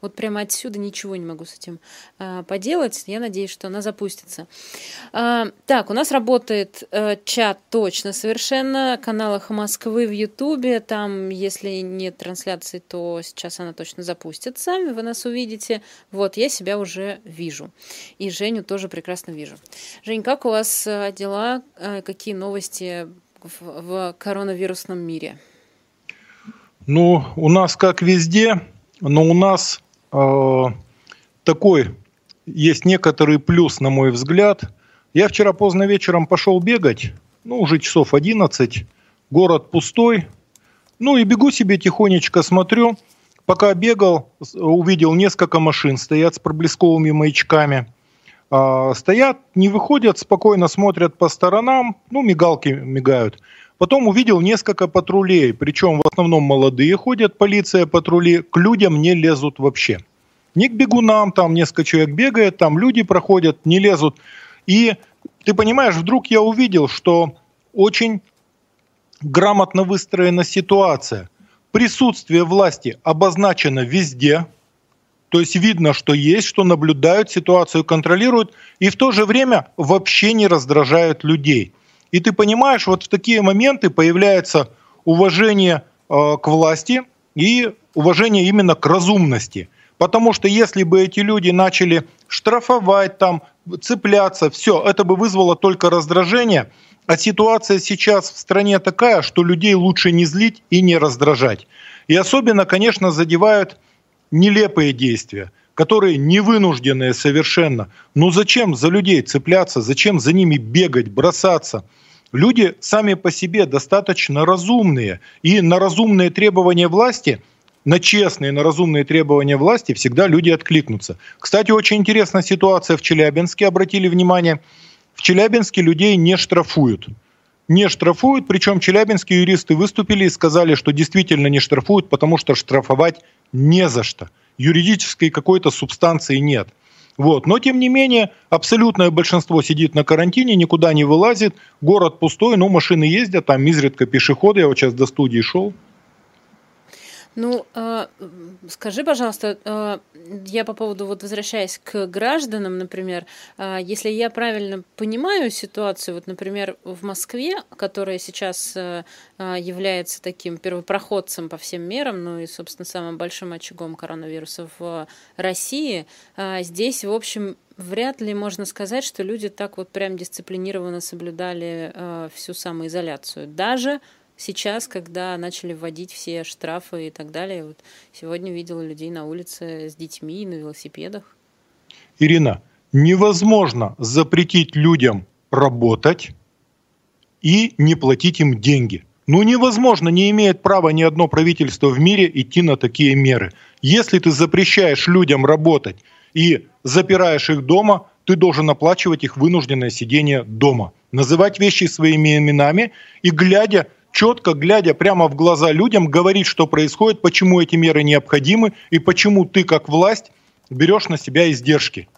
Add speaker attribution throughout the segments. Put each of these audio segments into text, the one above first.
Speaker 1: Вот прямо отсюда ничего не могу с этим а, поделать. Я надеюсь, что она запустится. А, так, у нас работает а, чат точно совершенно. Каналах Москвы в Ютубе. Там, если нет трансляции, то сейчас она точно запустится. Вы нас увидите. Вот, я себя уже вижу. И Женю тоже прекрасно вижу. Жень, как у вас а, дела? А, какие новости в, в коронавирусном мире?
Speaker 2: Ну, у нас как везде, но у нас э, такой есть некоторый плюс, на мой взгляд. Я вчера поздно вечером пошел бегать, ну, уже часов 11, город пустой. Ну, и бегу себе тихонечко, смотрю. Пока бегал, увидел несколько машин, стоят с проблесковыми маячками. А, стоят, не выходят, спокойно смотрят по сторонам, ну, мигалки мигают. Потом увидел несколько патрулей, причем в основном молодые ходят, полиция, патрули, к людям не лезут вообще. Не к бегунам, там несколько человек бегает, там люди проходят, не лезут. И ты понимаешь, вдруг я увидел, что очень грамотно выстроена ситуация. Присутствие власти обозначено везде, то есть видно, что есть, что наблюдают, ситуацию контролируют, и в то же время вообще не раздражают людей. И ты понимаешь, вот в такие моменты появляется уважение э, к власти и уважение именно к разумности. Потому что если бы эти люди начали штрафовать, там, цепляться, все, это бы вызвало только раздражение. А ситуация сейчас в стране такая, что людей лучше не злить и не раздражать. И особенно, конечно, задевают нелепые действия, которые не вынужденные совершенно. Ну зачем за людей цепляться, зачем за ними бегать, бросаться? Люди сами по себе достаточно разумные, и на разумные требования власти – на честные, на разумные требования власти всегда люди откликнутся. Кстати, очень интересная ситуация в Челябинске, обратили внимание. В Челябинске людей не штрафуют. Не штрафуют, причем челябинские юристы выступили и сказали, что действительно не штрафуют, потому что штрафовать не за что. Юридической какой-то субстанции нет. Вот. Но, тем не менее, абсолютное большинство сидит на карантине, никуда не вылазит, город пустой, ну, машины ездят, там изредка пешеходы, я вот сейчас до студии шел,
Speaker 1: ну, э, скажи, пожалуйста, э, я по поводу, вот возвращаясь к гражданам, например, э, если я правильно понимаю ситуацию, вот, например, в Москве, которая сейчас является таким первопроходцем по всем мерам, ну и, собственно, самым большим очагом коронавируса в России, здесь, в общем, вряд ли можно сказать, что люди так вот прям дисциплинированно соблюдали всю самоизоляцию. Даже сейчас, когда начали вводить все штрафы и так далее, вот сегодня видела людей на улице с детьми на велосипедах.
Speaker 2: Ирина, невозможно запретить людям работать и не платить им деньги. Ну невозможно, не имеет права ни одно правительство в мире идти на такие меры. Если ты запрещаешь людям работать и запираешь их дома, ты должен оплачивать их вынужденное сидение дома. Называть вещи своими именами и глядя четко, глядя прямо в глаза людям, говорить, что происходит, почему эти меры необходимы и почему ты, как власть, берешь на себя издержки.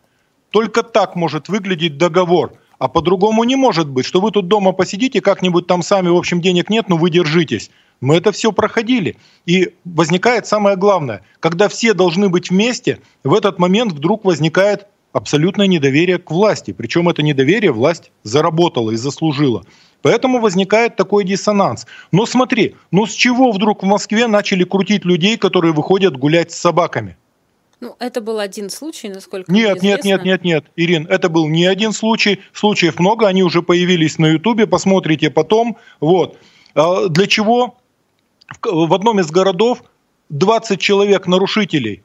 Speaker 2: Только так может выглядеть договор. А по-другому не может быть, что вы тут дома посидите, как-нибудь там сами, в общем, денег нет, но вы держитесь. Мы это все проходили. И возникает самое главное, когда все должны быть вместе, в этот момент вдруг возникает абсолютное недоверие к власти. Причем это недоверие власть заработала и заслужила. Поэтому возникает такой диссонанс. Но смотри, ну с чего вдруг в Москве начали крутить людей, которые выходят гулять с собаками?
Speaker 1: Ну, это был один случай, насколько
Speaker 2: Нет, нет, нет, нет, нет, Ирин, это был не один случай. Случаев много, они уже появились на Ютубе, посмотрите потом. Вот. А для чего в одном из городов 20 человек нарушителей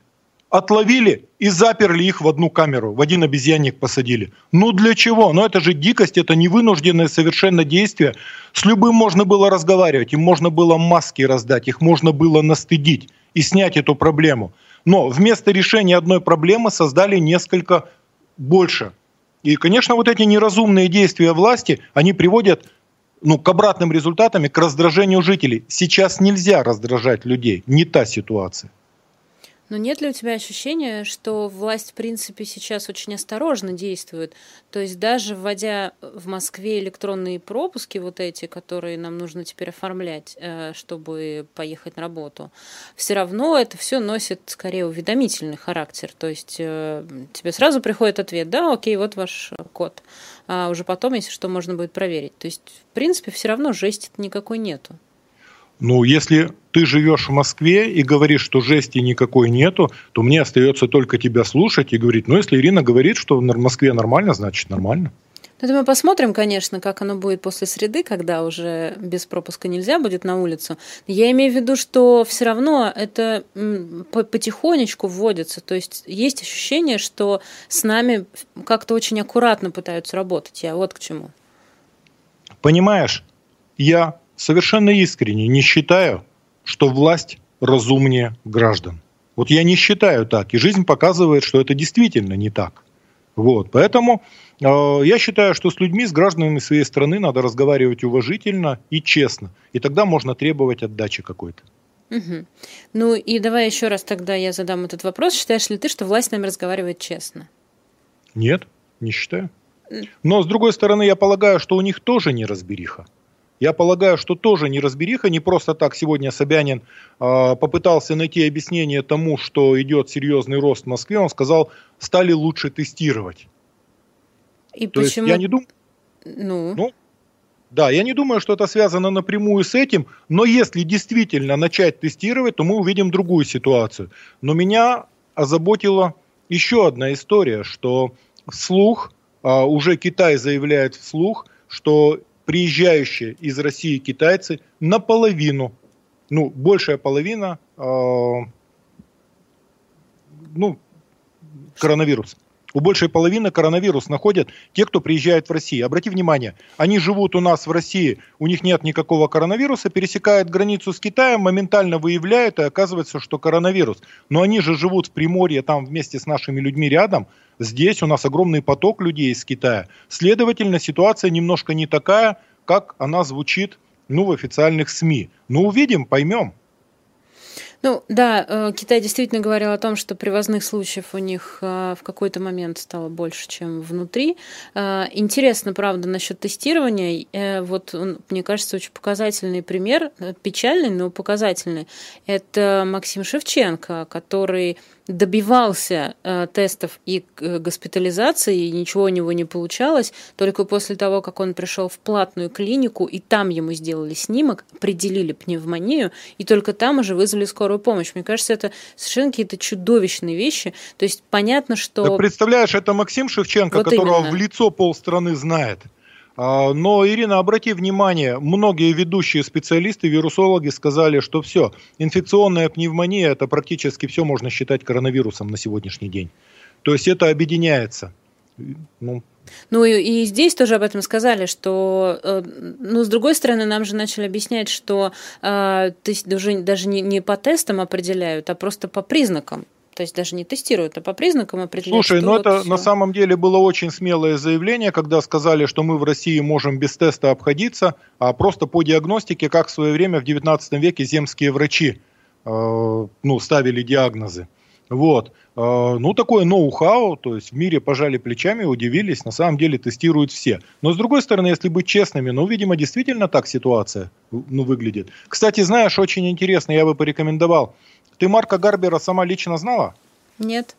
Speaker 2: отловили и заперли их в одну камеру, в один обезьянник посадили. Ну для чего? Ну это же дикость, это невынужденное совершенно действие. С любым можно было разговаривать, им можно было маски раздать, их можно было настыдить и снять эту проблему. Но вместо решения одной проблемы создали несколько больше. И, конечно, вот эти неразумные действия власти, они приводят ну, к обратным результатам и к раздражению жителей. Сейчас нельзя раздражать людей, не та ситуация.
Speaker 1: Но нет ли у тебя ощущения, что власть, в принципе, сейчас очень осторожно действует? То есть даже вводя в Москве электронные пропуски, вот эти, которые нам нужно теперь оформлять, э, чтобы поехать на работу, все равно это все носит скорее уведомительный характер. То есть э, тебе сразу приходит ответ, да, окей, вот ваш код. А уже потом, если что, можно будет проверить. То есть, в принципе, все равно жести никакой нету.
Speaker 2: Ну, если ты живешь в Москве и говоришь, что жести никакой нету, то мне остается только тебя слушать и говорить, ну, если Ирина говорит, что в Москве нормально, значит нормально.
Speaker 1: Ну, это мы посмотрим, конечно, как оно будет после среды, когда уже без пропуска нельзя будет на улицу. Я имею в виду, что все равно это потихонечку вводится. То есть есть ощущение, что с нами как-то очень аккуратно пытаются работать. Я вот к чему.
Speaker 2: Понимаешь, я совершенно искренне не считаю, что власть разумнее граждан. Вот я не считаю так, и жизнь показывает, что это действительно не так. Вот, поэтому э, я считаю, что с людьми, с гражданами своей страны надо разговаривать уважительно и честно, и тогда можно требовать отдачи какой-то.
Speaker 1: Угу. Ну и давай еще раз тогда я задам этот вопрос. Считаешь ли ты, что власть с нами разговаривает честно?
Speaker 2: Нет, не считаю. Но с другой стороны, я полагаю, что у них тоже не разбериха. Я полагаю, что тоже не разбериха, не просто так сегодня Собянин э, попытался найти объяснение тому, что идет серьезный рост в Москве. Он сказал, стали лучше тестировать.
Speaker 1: И То почему?
Speaker 2: Есть я не думаю.
Speaker 1: Ну. ну,
Speaker 2: да, я не думаю, что это связано напрямую с этим, но если действительно начать тестировать, то мы увидим другую ситуацию. Но меня озаботила еще одна история, что вслух, а, уже Китай заявляет вслух, что приезжающие из России китайцы наполовину, ну, большая половина, э, ну, коронавирус. У большей половины коронавирус находят те, кто приезжает в Россию. Обрати внимание, они живут у нас в России, у них нет никакого коронавируса, пересекают границу с Китаем, моментально выявляют, и оказывается, что коронавирус. Но они же живут в Приморье, там вместе с нашими людьми рядом. Здесь у нас огромный поток людей из Китая. Следовательно, ситуация немножко не такая, как она звучит ну, в официальных СМИ. Ну, увидим, поймем.
Speaker 1: Ну да, э, Китай действительно говорил о том, что привозных случаев у них э, в какой-то момент стало больше, чем внутри. Э, интересно, правда, насчет тестирования. Вот мне кажется, очень показательный пример, печальный, но показательный. Это Максим Шевченко, который добивался э, тестов и э, госпитализации, и ничего у него не получалось. Только после того, как он пришел в платную клинику, и там ему сделали снимок, определили пневмонию, и только там уже вызвали скорую помощь. Мне кажется, это совершенно какие-то чудовищные вещи. То есть понятно, что...
Speaker 2: Ты представляешь, это Максим Шевченко, вот которого именно. в лицо полстраны знает. А, но, Ирина, обрати внимание, многие ведущие специалисты, вирусологи сказали, что все, инфекционная пневмония, это практически все можно считать коронавирусом на сегодняшний день. То есть это объединяется.
Speaker 1: Ну, ну и, и здесь тоже об этом сказали, что, э, ну, с другой стороны, нам же начали объяснять, что э, то есть уже даже не, не по тестам определяют, а просто по признакам. То есть даже не тестируют, а по признакам определяют.
Speaker 2: Слушай, ну вот это все. на самом деле было очень смелое заявление, когда сказали, что мы в России можем без теста обходиться, а просто по диагностике, как в свое время в 19 веке земские врачи э, ну, ставили диагнозы. Вот. Э, ну, такое ноу-хау, то есть в мире пожали плечами, удивились, на самом деле тестируют все. Но с другой стороны, если быть честными, ну, видимо, действительно так ситуация ну, выглядит. Кстати, знаешь, очень интересно, я бы порекомендовал – ты Марка Гарбера сама лично знала?
Speaker 1: Нет.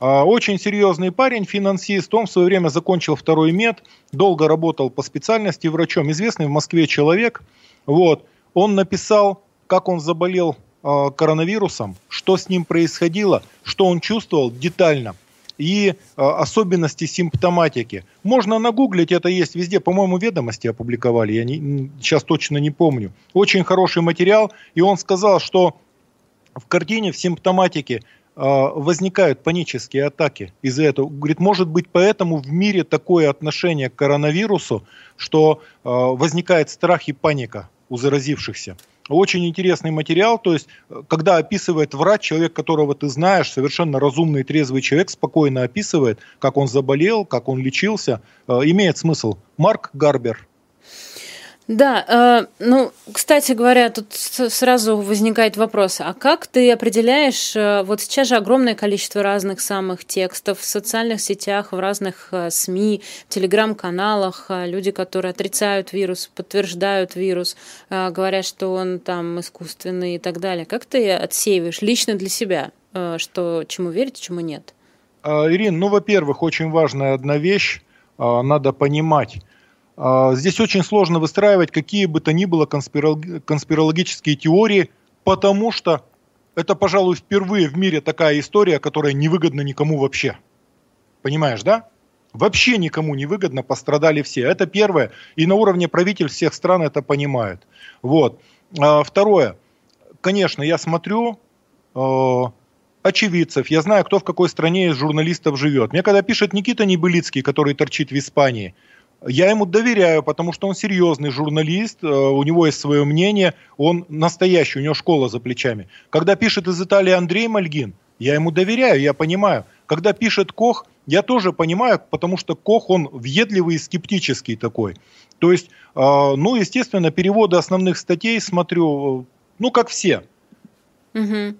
Speaker 2: А, очень серьезный парень, финансист. Он в свое время закончил второй мед, долго работал по специальности врачом. Известный в Москве человек. Вот. Он написал, как он заболел а, коронавирусом, что с ним происходило, что он чувствовал детально и а, особенности симптоматики. Можно нагуглить, это есть везде. По-моему, ведомости опубликовали, я не, сейчас точно не помню. Очень хороший материал, и он сказал, что в картине, в симптоматике а, возникают панические атаки из-за этого. Говорит, может быть, поэтому в мире такое отношение к коронавирусу, что а, возникает страх и паника у заразившихся. Очень интересный материал, то есть, когда описывает врач, человек, которого ты знаешь, совершенно разумный, трезвый человек, спокойно описывает, как он заболел, как он лечился, а, имеет смысл. Марк Гарбер –
Speaker 1: Да, э, ну, кстати говоря, тут сразу возникает вопрос, а как ты определяешь, э, вот сейчас же огромное количество разных самых текстов в социальных сетях, в разных э, СМИ, телеграм-каналах, э, люди, которые отрицают вирус, подтверждают вирус, э, говорят, что он там искусственный и так далее. Как ты отсеиваешь лично для себя, э, что чему верить, чему нет?
Speaker 2: А, Ирин, ну, во-первых, очень важная одна вещь, а, надо понимать, здесь очень сложно выстраивать какие бы то ни было конспирологические теории, потому что это, пожалуй, впервые в мире такая история, которая невыгодна никому вообще. Понимаешь, да? Вообще никому не выгодно, пострадали все. Это первое. И на уровне правительств всех стран это понимают. Вот. А, второе. Конечно, я смотрю э, очевидцев, я знаю, кто в какой стране из журналистов живет. Мне когда пишет Никита Небылицкий, который торчит в Испании – я ему доверяю, потому что он серьезный журналист, э, у него есть свое мнение, он настоящий, у него школа за плечами. Когда пишет из Италии Андрей Мальгин, я ему доверяю, я понимаю. Когда пишет Кох, я тоже понимаю, потому что Кох, он въедливый и скептический такой. То есть, э, ну, естественно, переводы основных статей смотрю, ну, как все.
Speaker 1: Угу.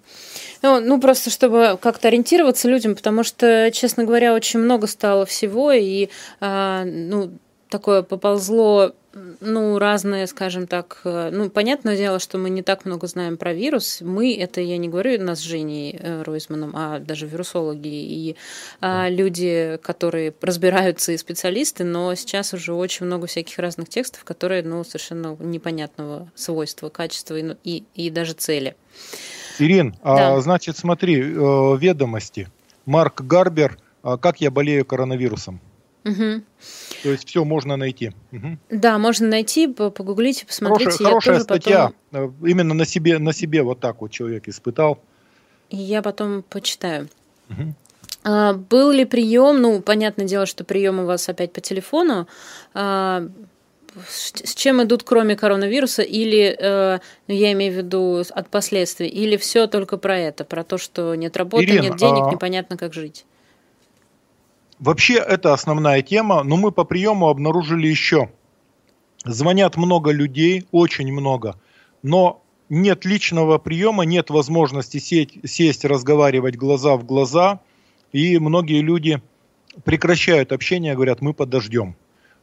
Speaker 1: Ну, ну, просто чтобы как-то ориентироваться людям, потому что, честно говоря, очень много стало всего, и, э, ну, такое поползло, ну, разное, скажем так, э, ну, понятное дело, что мы не так много знаем про вирус. Мы, это я не говорю нас с Женей э, Ройзманом, а даже вирусологи и а, люди, которые разбираются и специалисты, но сейчас уже очень много всяких разных текстов, которые, ну, совершенно непонятного свойства, качества и, и, и даже цели.
Speaker 2: Ирин, а, да. а, значит, смотри, э, ведомости. Марк Гарбер, а, как я болею коронавирусом. Угу. То есть все можно найти. Угу.
Speaker 1: Да, можно найти, погуглите, посмотрите.
Speaker 2: Хорошая, хорошая статья. Потом... Э, именно на себе, на себе вот так вот человек испытал.
Speaker 1: Я потом почитаю. Угу. А, был ли прием? Ну, понятное дело, что прием у вас опять по телефону. А, с чем идут, кроме коронавируса, или, э, ну, я имею в виду от последствий, или все только про это, про то, что нет работы, Ирина, нет денег, а... непонятно, как жить?
Speaker 2: Вообще это основная тема, но мы по приему обнаружили еще. Звонят много людей, очень много, но нет личного приема, нет возможности сесть, сесть, разговаривать глаза в глаза, и многие люди прекращают общение, говорят, мы подождем.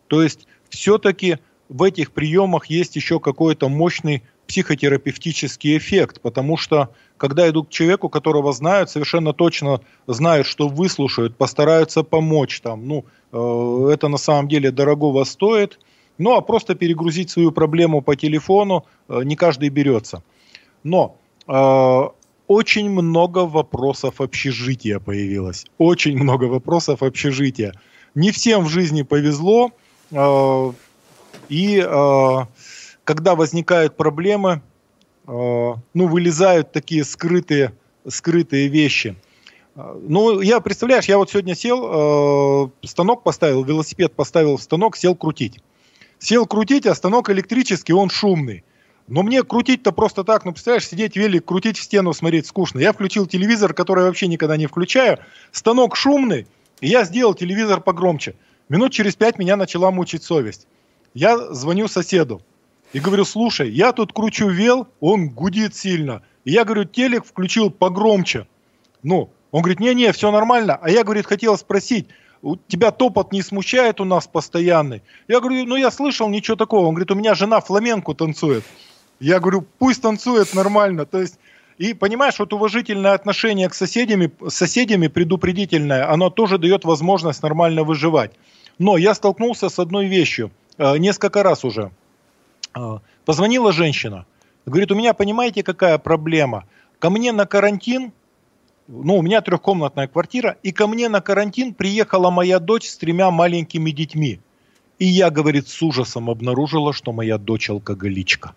Speaker 2: То есть все-таки в этих приемах есть еще какой-то мощный психотерапевтический эффект, потому что когда идут к человеку, которого знают, совершенно точно знают, что выслушают, постараются помочь, там, ну, э, это на самом деле дорогого стоит, ну, а просто перегрузить свою проблему по телефону э, не каждый берется. Но э, очень много вопросов общежития появилось, очень много вопросов общежития. Не всем в жизни повезло, э, и э, когда возникают проблемы, э, ну, вылезают такие скрытые, скрытые вещи. Ну, я, представляешь, я вот сегодня сел, э, станок поставил, велосипед поставил в станок, сел крутить. Сел крутить, а станок электрический, он шумный. Но мне крутить-то просто так, ну, представляешь, сидеть велик, крутить в стену, смотреть скучно. Я включил телевизор, который вообще никогда не включаю. Станок шумный, и я сделал телевизор погромче. Минут через пять меня начала мучить совесть. Я звоню соседу. И говорю, слушай, я тут кручу вел, он гудит сильно. И я говорю, телек включил погромче. Ну, он говорит, не-не, все нормально. А я, говорит, хотел спросить, у тебя топот не смущает у нас постоянный? Я говорю, ну я слышал, ничего такого. Он говорит, у меня жена фламенку танцует. Я говорю, пусть танцует нормально. То есть, и понимаешь, вот уважительное отношение к соседями, соседями предупредительное, оно тоже дает возможность нормально выживать. Но я столкнулся с одной вещью, э, несколько раз уже. А, позвонила женщина, говорит, у меня, понимаете, какая проблема? Ко мне на карантин, ну, у меня трехкомнатная квартира, и ко мне на карантин приехала моя дочь с тремя маленькими детьми. И я, говорит, с ужасом обнаружила, что моя дочь алкоголичка.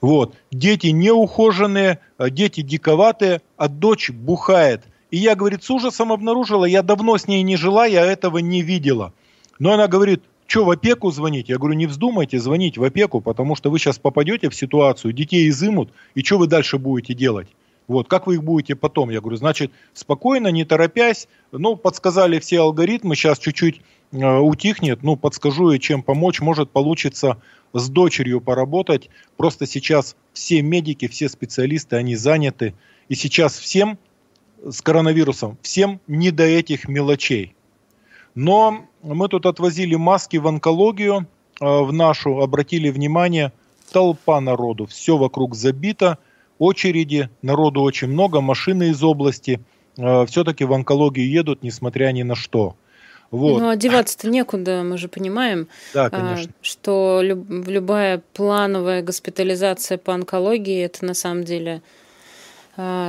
Speaker 2: Вот. Дети неухоженные, а дети диковатые, а дочь бухает. И я, говорит, с ужасом обнаружила, я давно с ней не жила, я этого не видела. Но она говорит, что в опеку звонить? Я говорю, не вздумайте звонить в опеку, потому что вы сейчас попадете в ситуацию, детей изымут, и что вы дальше будете делать? Вот, как вы их будете потом? Я говорю, значит, спокойно, не торопясь. Ну, подсказали все алгоритмы, сейчас чуть-чуть э, утихнет. Ну, подскажу и чем помочь. Может, получится с дочерью поработать. Просто сейчас все медики, все специалисты, они заняты. И сейчас всем с коронавирусом, всем не до этих мелочей. Но мы тут отвозили маски в онкологию, э, в нашу, обратили внимание, толпа народу, все вокруг забито – очереди, народу очень много, машины из области э, все-таки в онкологию едут, несмотря ни на что.
Speaker 1: Вот. Ну, одеваться-то некуда, мы же понимаем,
Speaker 2: да, а, конечно.
Speaker 1: что любая плановая госпитализация по онкологии это на самом деле а,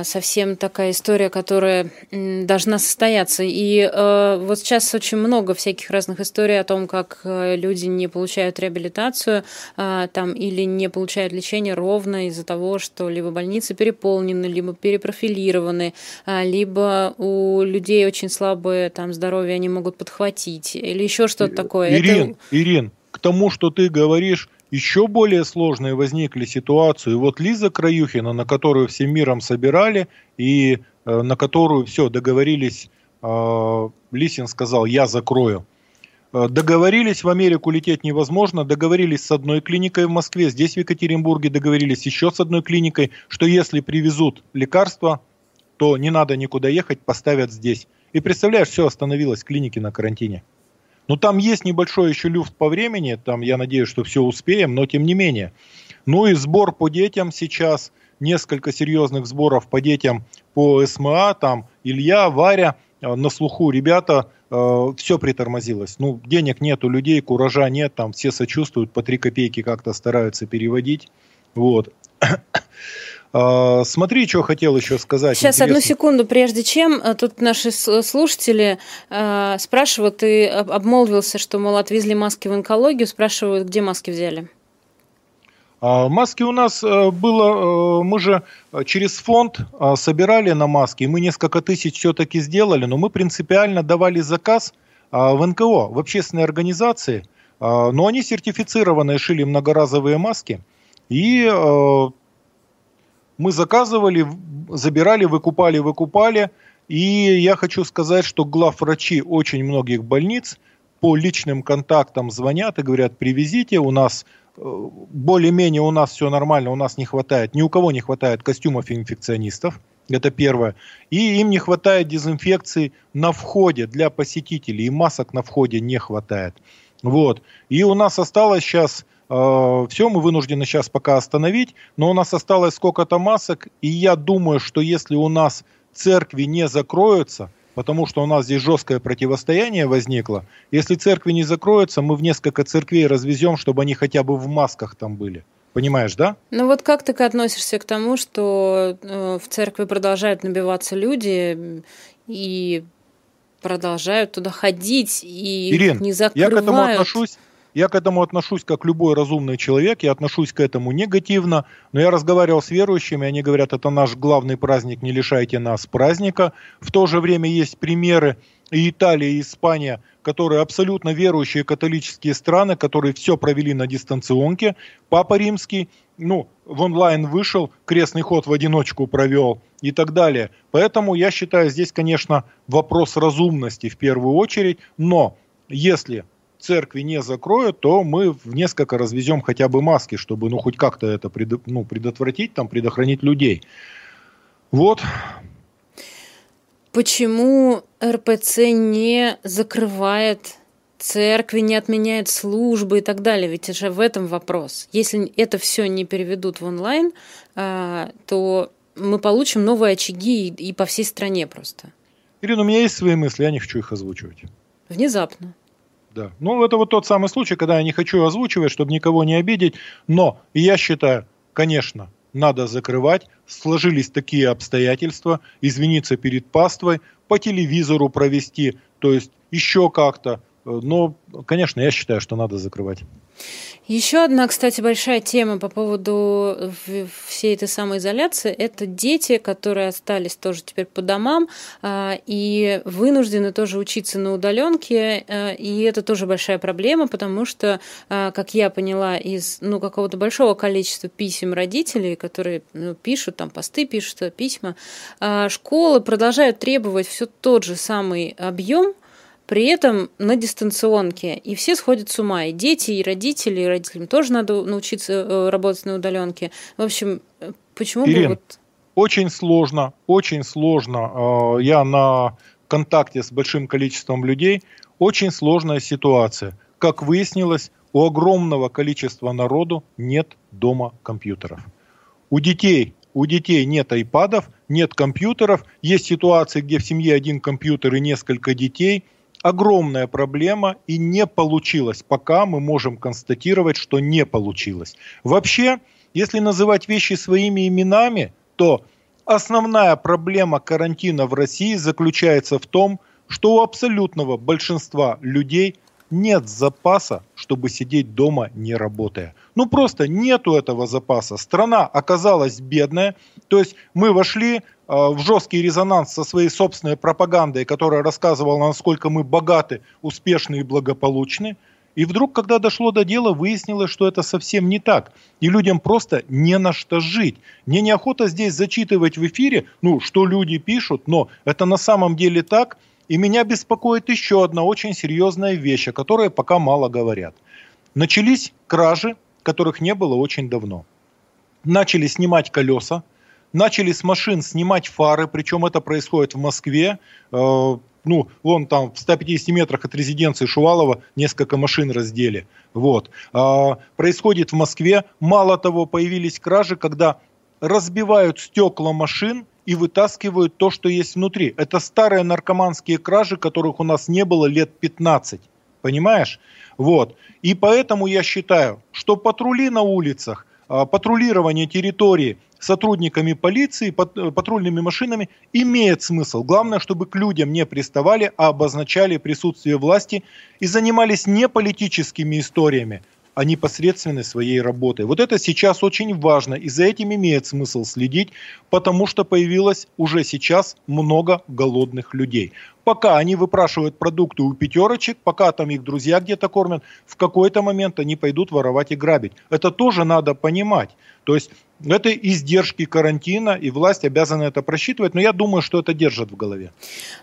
Speaker 1: совсем такая история, которая должна состояться. И э, вот сейчас очень много всяких разных историй о том, как э, люди не получают реабилитацию э, там, или не получают лечение ровно из-за того, что либо больницы переполнены, либо перепрофилированы, э, либо у людей очень слабое там, здоровье, они могут подхватить, или еще что-то такое.
Speaker 2: Ирин, Это... Ирин, к тому, что ты говоришь, еще более сложные возникли ситуации. Вот Лиза Краюхина, на которую всем миром собирали, и э, на которую все, договорились, э, Лисин сказал, я закрою. Э, договорились, в Америку лететь невозможно, договорились с одной клиникой в Москве, здесь в Екатеринбурге договорились еще с одной клиникой, что если привезут лекарства, то не надо никуда ехать, поставят здесь. И представляешь, все остановилось, клиники на карантине. Ну, там есть небольшой еще люфт по времени, там я надеюсь, что все успеем, но тем не менее. Ну и сбор по детям сейчас, несколько серьезных сборов по детям по СМА, там Илья, Варя, э, на слуху ребята, э, все притормозилось. Ну, денег нет у людей, куража нет, там все сочувствуют, по 3 копейки как-то стараются переводить. Вот. А, смотри, что хотел еще сказать.
Speaker 1: Сейчас Интересно. одну секунду, прежде чем э, тут наши слушатели э, спрашивают, ты обмолвился, что, мол, отвезли маски в онкологию, спрашивают, где маски взяли?
Speaker 2: А, маски у нас э, было, мы же через фонд собирали на маски, мы несколько тысяч все-таки сделали, но мы принципиально давали заказ в НКО, в общественные организации, но они сертифицированные шили многоразовые маски, и мы заказывали, забирали, выкупали, выкупали. И я хочу сказать, что главврачи очень многих больниц по личным контактам звонят и говорят, привезите, у нас э, более-менее у нас все нормально, у нас не хватает, ни у кого не хватает костюмов инфекционистов, это первое. И им не хватает дезинфекции на входе для посетителей, и масок на входе не хватает. Вот. И у нас осталось сейчас все, мы вынуждены сейчас пока остановить, но у нас осталось сколько-то масок, и я думаю, что если у нас церкви не закроются, потому что у нас здесь жесткое противостояние возникло, если церкви не закроются, мы в несколько церквей развезем, чтобы они хотя бы в масках там были. Понимаешь, да?
Speaker 1: Ну вот как ты относишься к тому, что э, в церкви продолжают набиваться люди и продолжают туда ходить и
Speaker 2: Ирин, не закрывают? Я к этому отношусь я к этому отношусь как любой разумный человек, я отношусь к этому негативно, но я разговаривал с верующими, они говорят, это наш главный праздник, не лишайте нас праздника. В то же время есть примеры и Италия, и Испания, которые абсолютно верующие католические страны, которые все провели на дистанционке. Папа Римский, ну, в онлайн вышел, крестный ход в одиночку провел и так далее. Поэтому я считаю, здесь, конечно, вопрос разумности в первую очередь, но если церкви не закроют, то мы в несколько развезем хотя бы маски, чтобы ну хоть как-то это пред, ну, предотвратить, там, предохранить людей. Вот.
Speaker 1: Почему РПЦ не закрывает церкви, не отменяет службы и так далее? Ведь же в этом вопрос. Если это все не переведут в онлайн, а, то мы получим новые очаги и по всей стране просто.
Speaker 2: Ирина, у меня есть свои мысли, я не хочу их озвучивать.
Speaker 1: Внезапно.
Speaker 2: Да. Ну, это вот тот самый случай, когда я не хочу озвучивать, чтобы никого не обидеть. Но я считаю, конечно, надо закрывать. Сложились такие обстоятельства. Извиниться перед паствой, по телевизору провести, то есть еще как-то. Но, конечно, я считаю, что надо закрывать.
Speaker 1: Еще одна, кстати, большая тема по поводу всей этой самоизоляции – это дети, которые остались тоже теперь по домам а, и вынуждены тоже учиться на удаленке. А, и это тоже большая проблема, потому что, а, как я поняла из ну, какого-то большого количества писем родителей, которые ну, пишут, там посты пишут, письма, школы продолжают требовать все тот же самый объем при этом на дистанционке. И все сходят с ума. И дети, и родители, и родителям тоже надо научиться э, работать на удаленке. В общем, почему
Speaker 2: Ирин,
Speaker 1: бы
Speaker 2: вот... Очень сложно, очень сложно. Э, я на контакте с большим количеством людей. Очень сложная ситуация. Как выяснилось, у огромного количества народу нет дома компьютеров. У детей у детей нет айпадов, нет компьютеров. Есть ситуации, где в семье один компьютер и несколько детей – огромная проблема и не получилось. Пока мы можем констатировать, что не получилось. Вообще, если называть вещи своими именами, то основная проблема карантина в России заключается в том, что у абсолютного большинства людей нет запаса, чтобы сидеть дома не работая. Ну просто нету этого запаса. Страна оказалась бедная. То есть мы вошли в жесткий резонанс со своей собственной пропагандой, которая рассказывала, насколько мы богаты, успешны и благополучны. И вдруг, когда дошло до дела, выяснилось, что это совсем не так. И людям просто не на что жить. Мне неохота здесь зачитывать в эфире, ну, что люди пишут, но это на самом деле так. И меня беспокоит еще одна очень серьезная вещь, о которой пока мало говорят. Начались кражи, которых не было очень давно. Начали снимать колеса, начали с машин снимать фары, причем это происходит в Москве. Э, ну, вон там в 150 метрах от резиденции Шувалова несколько машин раздели. Вот. А, происходит в Москве. Мало того, появились кражи, когда разбивают стекла машин и вытаскивают то, что есть внутри. Это старые наркоманские кражи, которых у нас не было лет 15. Понимаешь? Вот. И поэтому я считаю, что патрули на улицах, а, патрулирование территории сотрудниками полиции, патрульными машинами имеет смысл. Главное, чтобы к людям не приставали, а обозначали присутствие власти и занимались не политическими историями, а непосредственно своей работой. Вот это сейчас очень важно, и за этим имеет смысл следить, потому что появилось уже сейчас много голодных людей. Пока они выпрашивают продукты у пятерочек, пока там их друзья где-то кормят, в какой-то момент они пойдут воровать и грабить. Это тоже надо понимать. То есть это издержки карантина, и власть обязана это просчитывать, но я думаю, что это держат в голове.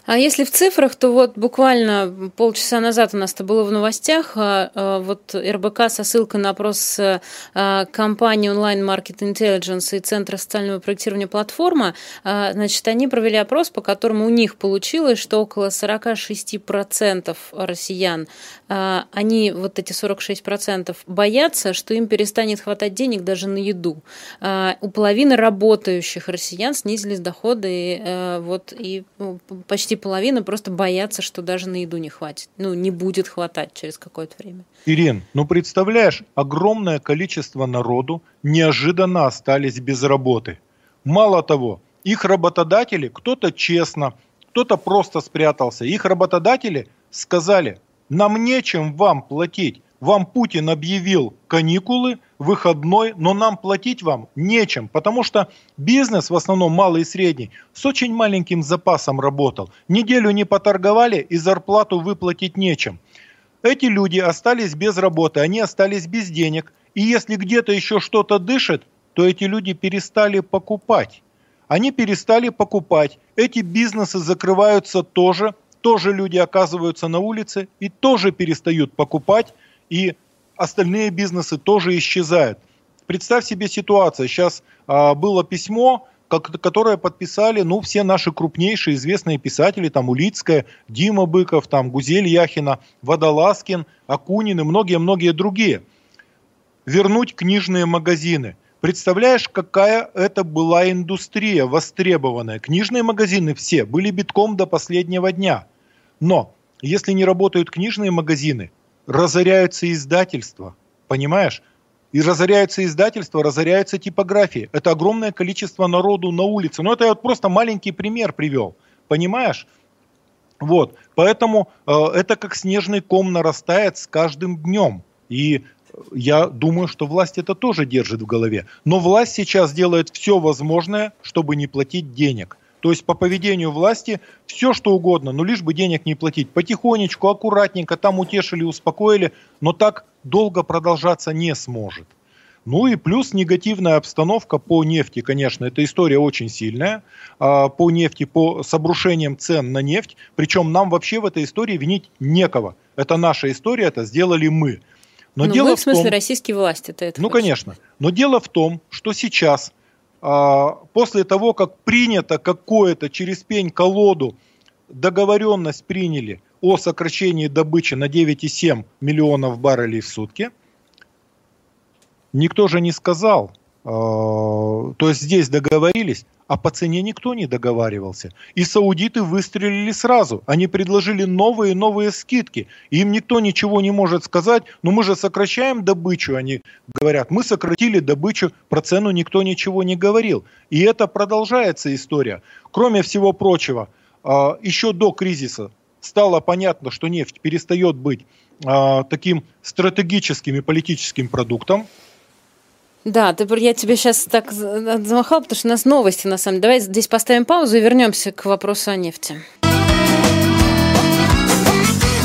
Speaker 1: А если в цифрах, то вот буквально полчаса назад у нас это было в новостях, а, а, вот РБК со ссылкой на опрос а, компании Online Market Intelligence и Центра социального проектирования платформа, значит, они провели опрос, по которому у них получилось, что около 46% россиян, они, вот эти 46%, боятся, что им перестанет хватать денег даже на еду. А, у половины работающих россиян снизились доходы, и, э, вот, и ну, почти половина просто боятся, что даже на еду не хватит, ну, не будет хватать через какое-то время.
Speaker 2: Ирин, ну представляешь, огромное количество народу неожиданно остались без работы. Мало того, их работодатели, кто-то честно, кто-то просто спрятался, их работодатели сказали, нам нечем вам платить, вам Путин объявил каникулы, выходной, но нам платить вам нечем, потому что бизнес, в основном малый и средний, с очень маленьким запасом работал. Неделю не поторговали и зарплату выплатить нечем. Эти люди остались без работы, они остались без денег. И если где-то еще что-то дышит, то эти люди перестали покупать. Они перестали покупать. Эти бизнесы закрываются тоже. Тоже люди оказываются на улице и тоже перестают покупать и остальные бизнесы тоже исчезают. Представь себе ситуацию. Сейчас а, было письмо, как, которое подписали ну, все наши крупнейшие известные писатели, там Улицкая, Дима Быков, там Гузель Яхина, Водолазкин, Акунин и многие-многие другие. Вернуть книжные магазины. Представляешь, какая это была индустрия востребованная. Книжные магазины все были битком до последнего дня. Но если не работают книжные магазины, разоряются издательства, понимаешь? И разоряются издательства, разоряются типографии. Это огромное количество народу на улице. Но это я вот просто маленький пример привел, понимаешь? Вот, поэтому э, это как снежный ком нарастает с каждым днем. И я думаю, что власть это тоже держит в голове. Но власть сейчас делает все возможное, чтобы не платить денег. То есть по поведению власти все что угодно, но лишь бы денег не платить. Потихонечку, аккуратненько, там утешили, успокоили, но так долго продолжаться не сможет. Ну и плюс негативная обстановка по нефти, конечно, эта история очень сильная. А, по нефти, по с обрушением цен на нефть. Причем нам вообще в этой истории винить некого. Это наша история, это сделали мы.
Speaker 1: Но ну, дело мы, в смысле, том, российские власти это
Speaker 2: Ну, хочешь. конечно. Но дело в том, что сейчас, а, после того, как принято какое-то через пень-колоду договоренность приняли о сокращении добычи на 9,7 миллионов баррелей в сутки, никто же не сказал, а, то есть здесь договорились, а по цене никто не договаривался. И саудиты выстрелили сразу. Они предложили новые и новые скидки. Им никто ничего не может сказать, но мы же сокращаем добычу. Они говорят, мы сократили добычу, про цену никто ничего не говорил. И это продолжается история. Кроме всего прочего, а, еще до кризиса стало понятно, что нефть перестает быть а, таким стратегическим и политическим продуктом.
Speaker 1: Да, ты, я тебе сейчас так замахал, потому что у нас новости на самом деле. Давай здесь поставим паузу и вернемся к вопросу о нефти.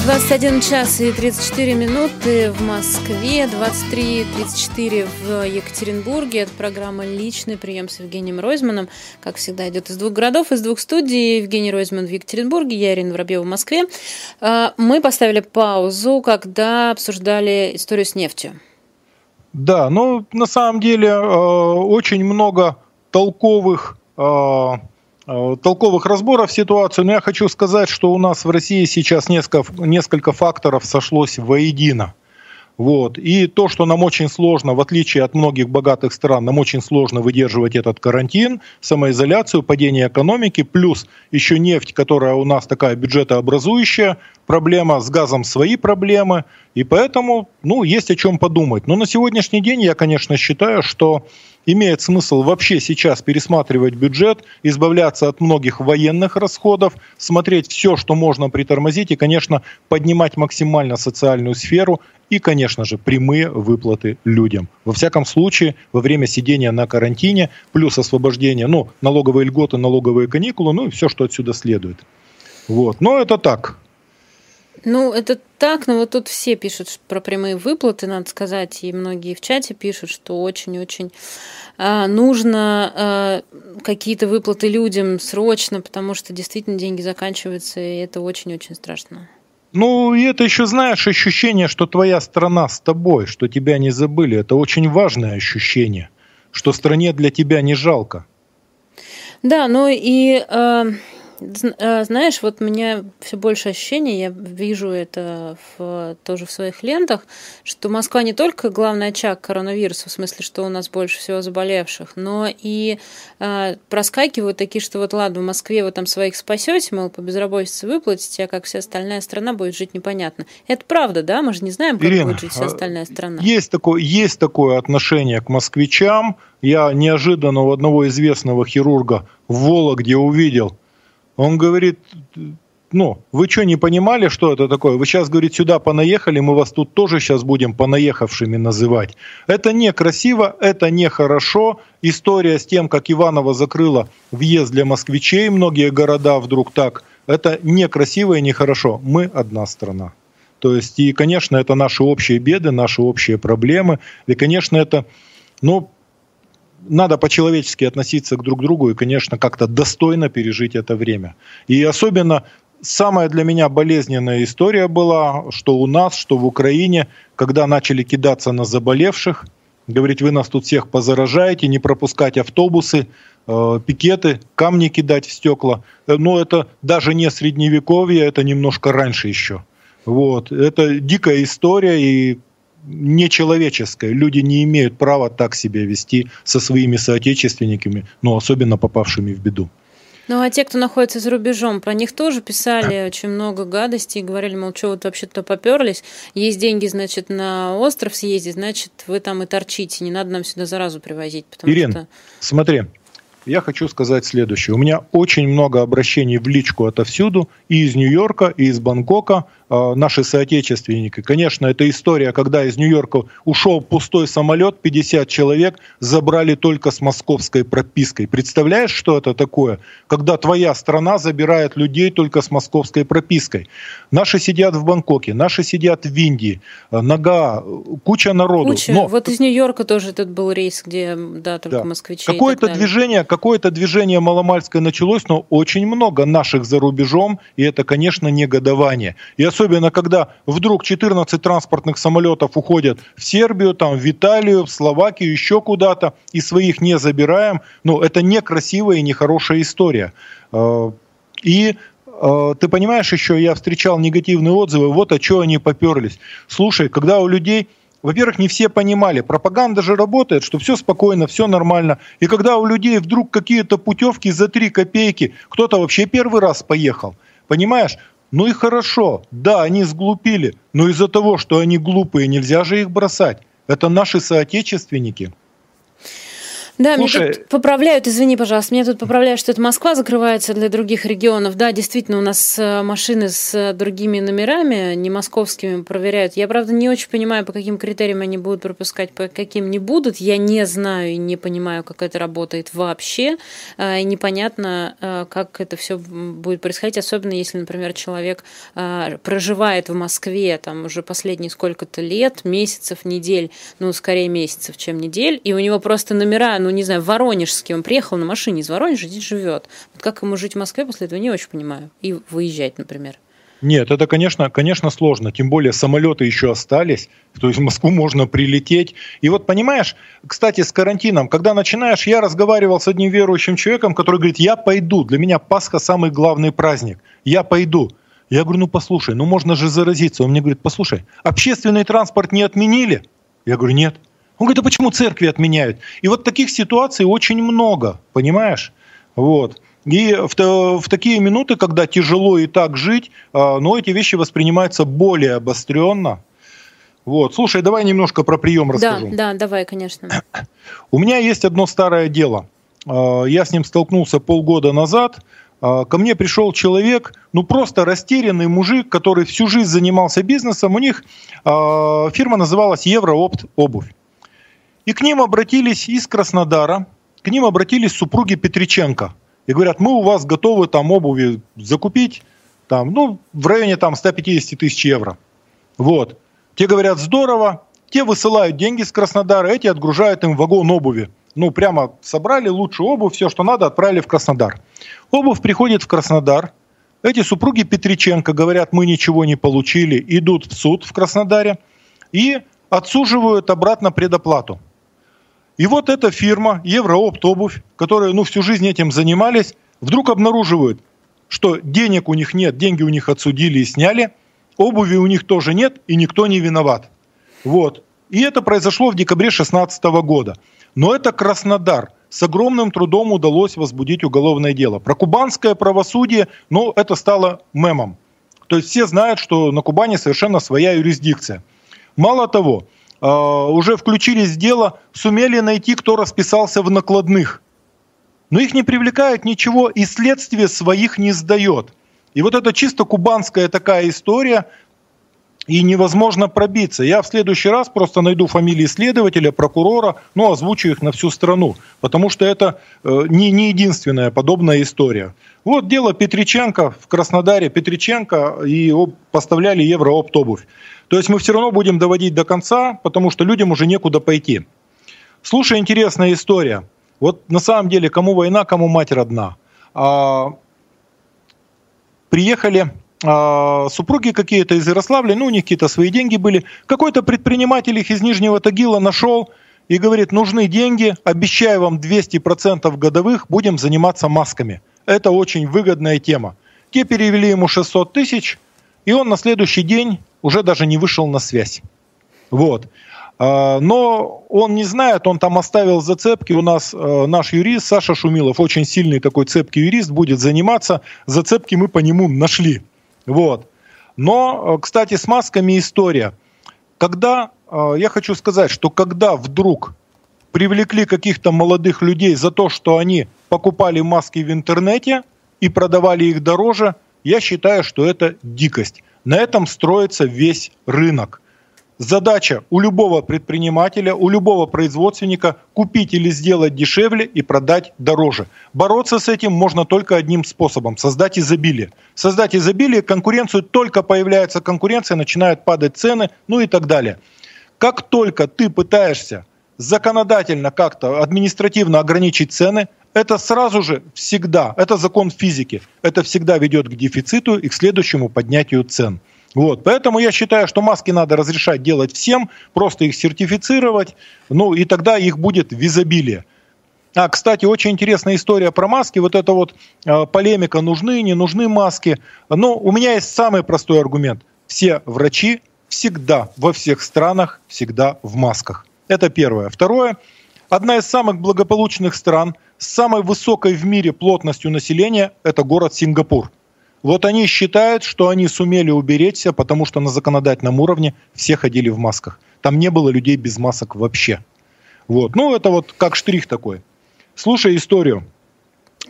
Speaker 1: 21 час и 34 минуты в Москве, 23.34 в Екатеринбурге. Это программа «Личный прием» с Евгением Ройзманом. Как всегда, идет из двух городов, из двух студий. Евгений Ройзман в Екатеринбурге, я Ирина Воробьева в Москве. А, мы поставили паузу, когда обсуждали историю с нефтью.
Speaker 2: Да, ну на самом деле э, очень много толковых э, э, толковых разборов ситуации, но я хочу сказать, что у нас в России сейчас несколько, несколько факторов сошлось воедино. Вот. И то, что нам очень сложно, в отличие от многих богатых стран, нам очень сложно выдерживать этот карантин, самоизоляцию, падение экономики, плюс еще нефть, которая у нас такая бюджетообразующая, проблема с газом свои проблемы, и поэтому, ну, есть о чем подумать. Но на сегодняшний день я, конечно, считаю, что имеет смысл вообще сейчас пересматривать бюджет, избавляться от многих военных расходов, смотреть все, что можно притормозить и, конечно, поднимать максимально социальную сферу и, конечно же, прямые выплаты людям. Во всяком случае, во время сидения на карантине, плюс освобождение, ну, налоговые льготы, налоговые каникулы, ну и все, что отсюда следует. Вот. Но это так,
Speaker 1: ну, это так, но вот тут все пишут про прямые выплаты, надо сказать, и многие в чате пишут, что очень-очень э, нужно э, какие-то выплаты людям срочно, потому что действительно деньги заканчиваются, и это очень-очень страшно.
Speaker 2: Ну, и это еще, знаешь, ощущение, что твоя страна с тобой, что тебя не забыли. Это очень важное ощущение, что стране для тебя не жалко.
Speaker 1: Да, ну и э, знаешь, вот у меня все больше ощущений, я вижу это в, тоже в своих лентах, что Москва не только главный очаг коронавируса, в смысле, что у нас больше всего заболевших, но и э, проскакивают такие, что вот ладно, в Москве вы там своих спасете, мол, по безработице выплатите, а как вся остальная страна будет жить непонятно. Это правда, да? Мы же не знаем, как Ирина, будет жить вся а остальная страна.
Speaker 2: Есть такое, есть такое отношение к москвичам. Я неожиданно у одного известного хирурга в Вологде увидел – он говорит, ну, вы что, не понимали, что это такое? Вы сейчас, говорит, сюда понаехали, мы вас тут тоже сейчас будем понаехавшими называть. Это некрасиво, это нехорошо. История с тем, как Иваново закрыла въезд для москвичей, многие города вдруг так, это некрасиво и нехорошо. Мы одна страна. То есть, и, конечно, это наши общие беды, наши общие проблемы. И, конечно, это, ну, надо по-человечески относиться к друг другу и, конечно, как-то достойно пережить это время. И особенно самая для меня болезненная история была, что у нас, что в Украине, когда начали кидаться на заболевших, говорить, вы нас тут всех позаражаете, не пропускать автобусы, э, пикеты, камни кидать в стекла. Но это даже не средневековье, это немножко раньше еще. Вот. Это дикая история, и нечеловеческое. Люди не имеют права так себя вести со своими соотечественниками, но особенно попавшими в беду.
Speaker 1: Ну, а те, кто находится за рубежом, про них тоже писали очень много гадостей, говорили, мол, что вот вообще-то поперлись, есть деньги, значит, на остров съездить, значит, вы там и торчите, не надо нам сюда заразу привозить.
Speaker 2: Потому Ирин, что... смотри, я хочу сказать следующее. У меня очень много обращений в личку отовсюду, и из Нью-Йорка, и из Бангкока, э, наши соотечественники. Конечно, это история, когда из Нью-Йорка ушел пустой самолет, 50 человек забрали только с московской пропиской. Представляешь, что это такое? Когда твоя страна забирает людей только с московской пропиской. Наши сидят в Бангкоке, наши сидят в Индии, э, нога, куча народу.
Speaker 1: Куча. Но... Вот из Нью-Йорка тоже этот был рейс, где, да, только да. москвичи.
Speaker 2: Какое-то движение, какое-то движение маломальское началось, но очень много наших за рубежом, и это, конечно, негодование. И особенно, когда вдруг 14 транспортных самолетов уходят в Сербию, там, в Италию, в Словакию, еще куда-то, и своих не забираем, ну, это некрасивая и нехорошая история. Э, и э, ты понимаешь, еще я встречал негативные отзывы, вот о чем они поперлись. Слушай, когда у людей во-первых, не все понимали, пропаганда же работает, что все спокойно, все нормально. И когда у людей вдруг какие-то путевки за 3 копейки, кто-то вообще первый раз поехал, понимаешь? Ну и хорошо, да, они сглупили, но из-за того, что они глупые, нельзя же их бросать. Это наши соотечественники.
Speaker 1: Да, Слушай, мне тут поправляют, извини, пожалуйста, мне тут поправляют, что это Москва закрывается для других регионов. Да, действительно, у нас э, машины с э, другими номерами, не московскими, проверяют. Я, правда, не очень понимаю, по каким критериям они будут пропускать, по каким не будут. Я не знаю и не понимаю, как это работает вообще. Э, и непонятно, как это все будет происходить, особенно если, например, человек проживает в Москве там уже последние сколько-то лет, месяцев, недель, ну, скорее месяцев, чем недель, и у него просто номера ну, не знаю, Воронежский, он приехал на машине из Воронежа, здесь живет. Вот как ему жить в Москве после этого, не очень понимаю. И выезжать, например.
Speaker 2: Нет, это, конечно, конечно, сложно. Тем более самолеты еще остались. То есть в Москву можно прилететь. И вот понимаешь, кстати, с карантином, когда начинаешь, я разговаривал с одним верующим человеком, который говорит, я пойду. Для меня Пасха самый главный праздник. Я пойду. Я говорю, ну послушай, ну можно же заразиться. Он мне говорит, послушай, общественный транспорт не отменили? Я говорю, нет. Он говорит, а почему церкви отменяют? И вот таких ситуаций очень много, понимаешь? Вот. И в, в такие минуты, когда тяжело и так жить, а, но эти вещи воспринимаются более обостренно. Вот. Слушай, давай немножко про прием расскажу.
Speaker 1: Да, да, давай, конечно.
Speaker 2: У меня есть одно старое дело. А, я с ним столкнулся полгода назад. А, ко мне пришел человек, ну просто растерянный мужик, который всю жизнь занимался бизнесом. У них фирма называлась Евроопт обувь. И к ним обратились из Краснодара, к ним обратились супруги Петриченко. И говорят, мы у вас готовы там обуви закупить, там, ну, в районе там 150 тысяч евро. Вот. Те говорят, здорово, те высылают деньги с Краснодара, эти отгружают им вагон обуви. Ну, прямо собрали лучшую обувь, все, что надо, отправили в Краснодар. Обувь приходит в Краснодар. Эти супруги Петриченко говорят, мы ничего не получили, идут в суд в Краснодаре и отсуживают обратно предоплату. И вот эта фирма, Евроопт обувь, которая ну, всю жизнь этим занимались, вдруг обнаруживают, что денег у них нет, деньги у них отсудили и сняли, обуви у них тоже нет, и никто не виноват. Вот. И это произошло в декабре 2016 года. Но это Краснодар. С огромным трудом удалось возбудить уголовное дело. Про кубанское правосудие, ну, это стало мемом. То есть все знают, что на Кубани совершенно своя юрисдикция. Мало того, уже включились в дело, сумели найти, кто расписался в накладных. Но их не привлекает ничего, и следствие своих не сдает. И вот это чисто кубанская такая история, и невозможно пробиться. Я в следующий раз просто найду фамилии следователя, прокурора, ну, озвучу их на всю страну, потому что это э, не, не единственная подобная история. Вот дело Петриченко в Краснодаре. Петриченко и поставляли евроопт обувь. То есть мы все равно будем доводить до конца, потому что людям уже некуда пойти. Слушай, интересная история. Вот на самом деле, кому война, кому мать родна. А, приехали а, супруги какие-то из Ярославля, ну, у них какие-то свои деньги были. Какой-то предприниматель их из Нижнего Тагила нашел и говорит, нужны деньги, обещаю вам 200% годовых, будем заниматься масками. Это очень выгодная тема. Те перевели ему 600 тысяч, и он на следующий день уже даже не вышел на связь. Вот. А, но он не знает, он там оставил зацепки. У нас э, наш юрист Саша Шумилов, очень сильный такой цепкий юрист, будет заниматься. Зацепки мы по нему нашли. Вот. Но, э, кстати, с масками история. Когда, я хочу сказать, что когда вдруг привлекли каких-то молодых людей за то, что они покупали маски в интернете и продавали их дороже, я считаю, что это дикость. На этом строится весь рынок. Задача у любого предпринимателя, у любого производственника купить или сделать дешевле и продать дороже. Бороться с этим можно только одним способом – создать изобилие. Создать изобилие, конкуренцию, только появляется конкуренция, начинают падать цены, ну и так далее. Как только ты пытаешься законодательно как-то административно ограничить цены, это сразу же всегда, это закон физики, это всегда ведет к дефициту и к следующему поднятию цен. Вот, поэтому я считаю, что маски надо разрешать делать всем, просто их сертифицировать, ну и тогда их будет в изобилии. А, кстати, очень интересная история про маски. Вот эта вот э, полемика, нужны, не нужны маски. Но у меня есть самый простой аргумент. Все врачи всегда, во всех странах, всегда в масках. Это первое. Второе. Одна из самых благополучных стран с самой высокой в мире плотностью населения – это город Сингапур. Вот они считают, что они сумели уберечься, потому что на законодательном уровне все ходили в масках. Там не было людей без масок вообще. Вот. Ну, это вот как штрих такой. Слушай историю.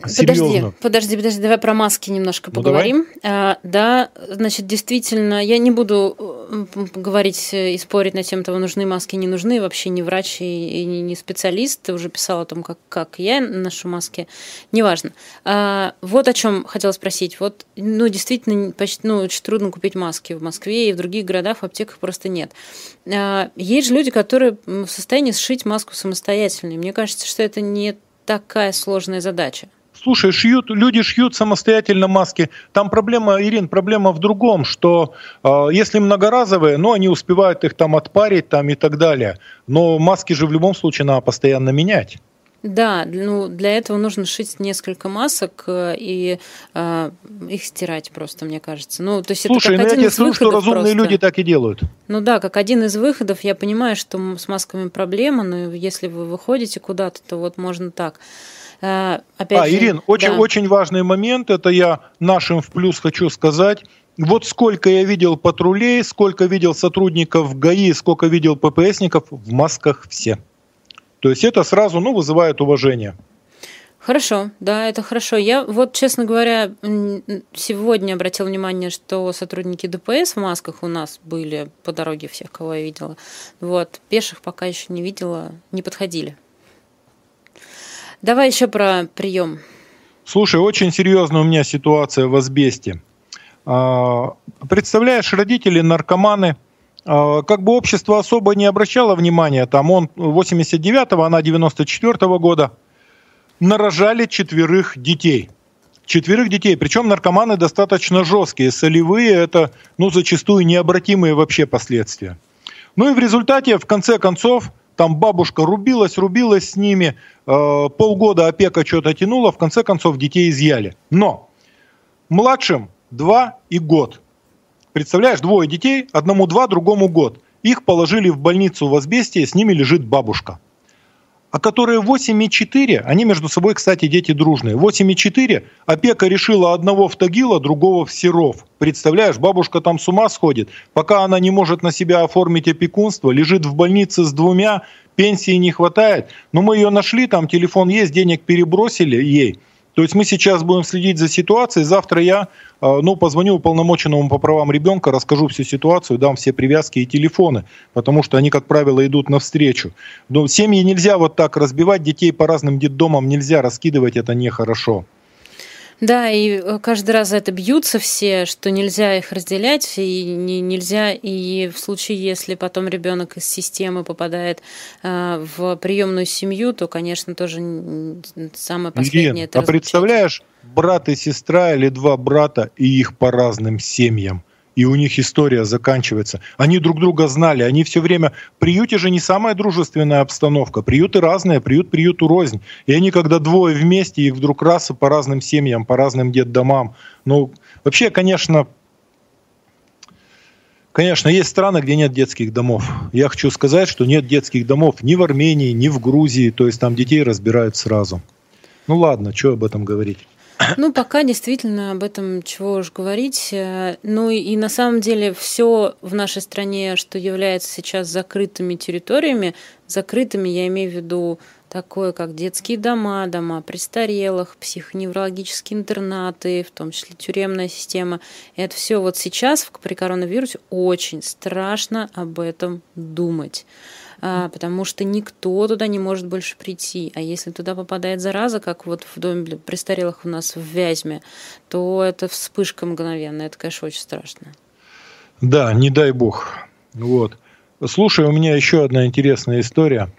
Speaker 1: Подожди, подожди, подожди, давай про маски немножко ну, поговорим. А, да, значит, действительно, я не буду говорить и спорить на тему того, нужны маски, не нужны, вообще не врач и, и не специалист, ты уже писал о том, как, как я ношу маски, неважно. А, вот о чем хотела спросить. Вот, ну, действительно, почти, ну, очень трудно купить маски в Москве и в других городах, в аптеках просто нет. А, есть же люди, которые в состоянии сшить маску самостоятельно, и мне кажется, что это не такая сложная задача.
Speaker 2: Слушай, шьют, люди шьют самостоятельно маски. Там проблема, Ирин, проблема в другом, что э, если многоразовые, ну, они успевают их там отпарить там и так далее. Но маски же в любом случае надо постоянно менять.
Speaker 1: Да, ну для этого нужно шить несколько масок э, и э, их стирать просто, мне кажется. Ну, то есть
Speaker 2: Слушай, это как ну один я тебе скажу, что разумные просто. люди так и делают.
Speaker 1: Ну да, как один из выходов. Я понимаю, что с масками проблема, но если вы выходите куда-то, то вот можно так.
Speaker 2: Э, опять а, же, Ирин, очень, да. очень важный момент, это я нашим в плюс хочу сказать. Вот сколько я видел патрулей, сколько видел сотрудников ГАИ, сколько видел ППСников, в масках все. То есть это сразу ну, вызывает уважение.
Speaker 1: Хорошо, да, это хорошо. Я вот, честно говоря, сегодня обратил внимание, что сотрудники ДПС в масках у нас были по дороге всех, кого я видела. Вот, пеших пока еще не видела, не подходили. Давай еще про прием.
Speaker 2: Слушай, очень серьезная у меня ситуация в Асбесте. А, представляешь, родители наркоманы, а, как бы общество особо не обращало внимания, там он 89-го, она 94-го года, нарожали четверых детей. Четверых детей, причем наркоманы достаточно жесткие, солевые, это ну, зачастую необратимые вообще последствия. Ну и в результате, в конце концов, там бабушка рубилась, рубилась с ними, э, полгода опека что-то тянула, в конце концов детей изъяли. Но младшим два и год. Представляешь, двое детей, одному два, другому год. Их положили в больницу в Асбесте, с ними лежит бабушка а которые 8,4, они между собой, кстати, дети дружные. 8,4 опека решила одного в Тагила, другого в Серов. Представляешь, бабушка там с ума сходит. Пока она не может на себя оформить опекунство, лежит в больнице с двумя, пенсии не хватает. Но мы ее нашли, там телефон есть, денег перебросили ей. То есть мы сейчас будем следить за ситуацией. Завтра я а, ну, позвоню уполномоченному по правам ребенка, расскажу всю ситуацию, дам все привязки и телефоны, потому что они, как правило, идут навстречу. Но семьи нельзя вот так разбивать, детей по разным детдомам нельзя раскидывать, это нехорошо.
Speaker 1: Да, и э, каждый раз за это бьются все, что нельзя их разделять, и не, нельзя, и в случае, если потом ребенок из системы попадает э, в приемную семью, то, конечно, тоже самое последнее.
Speaker 2: Ирин, это а представляешь, брат и сестра или два брата, и их по разным семьям – и у них история заканчивается. Они друг друга знали, они все время... В приюте же не самая дружественная обстановка. Приюты разные, приют приюту рознь. И они, когда двое вместе, их вдруг раз по разным семьям, по разным детдомам. Ну, вообще, конечно, Конечно, есть страны, где нет детских домов. Я хочу сказать, что нет детских домов ни в Армении, ни в Грузии. То есть там детей разбирают сразу. Ну ладно, что об этом говорить.
Speaker 1: Ну, пока действительно об этом чего уж говорить. Э, ну и на самом деле все в нашей стране, что является сейчас закрытыми территориями, закрытыми я имею в виду такое, как детские дома, дома престарелых, психоневрологические интернаты, в том числе тюремная система. Это все вот сейчас при коронавирусе очень страшно об этом думать. А, потому что никто туда не может больше прийти. А если туда попадает зараза, как вот в доме престарелых у нас в Вязьме, то это вспышка мгновенная. Это, конечно, очень страшно.
Speaker 2: Да, не дай бог. Вот. Слушай, у меня еще одна интересная история.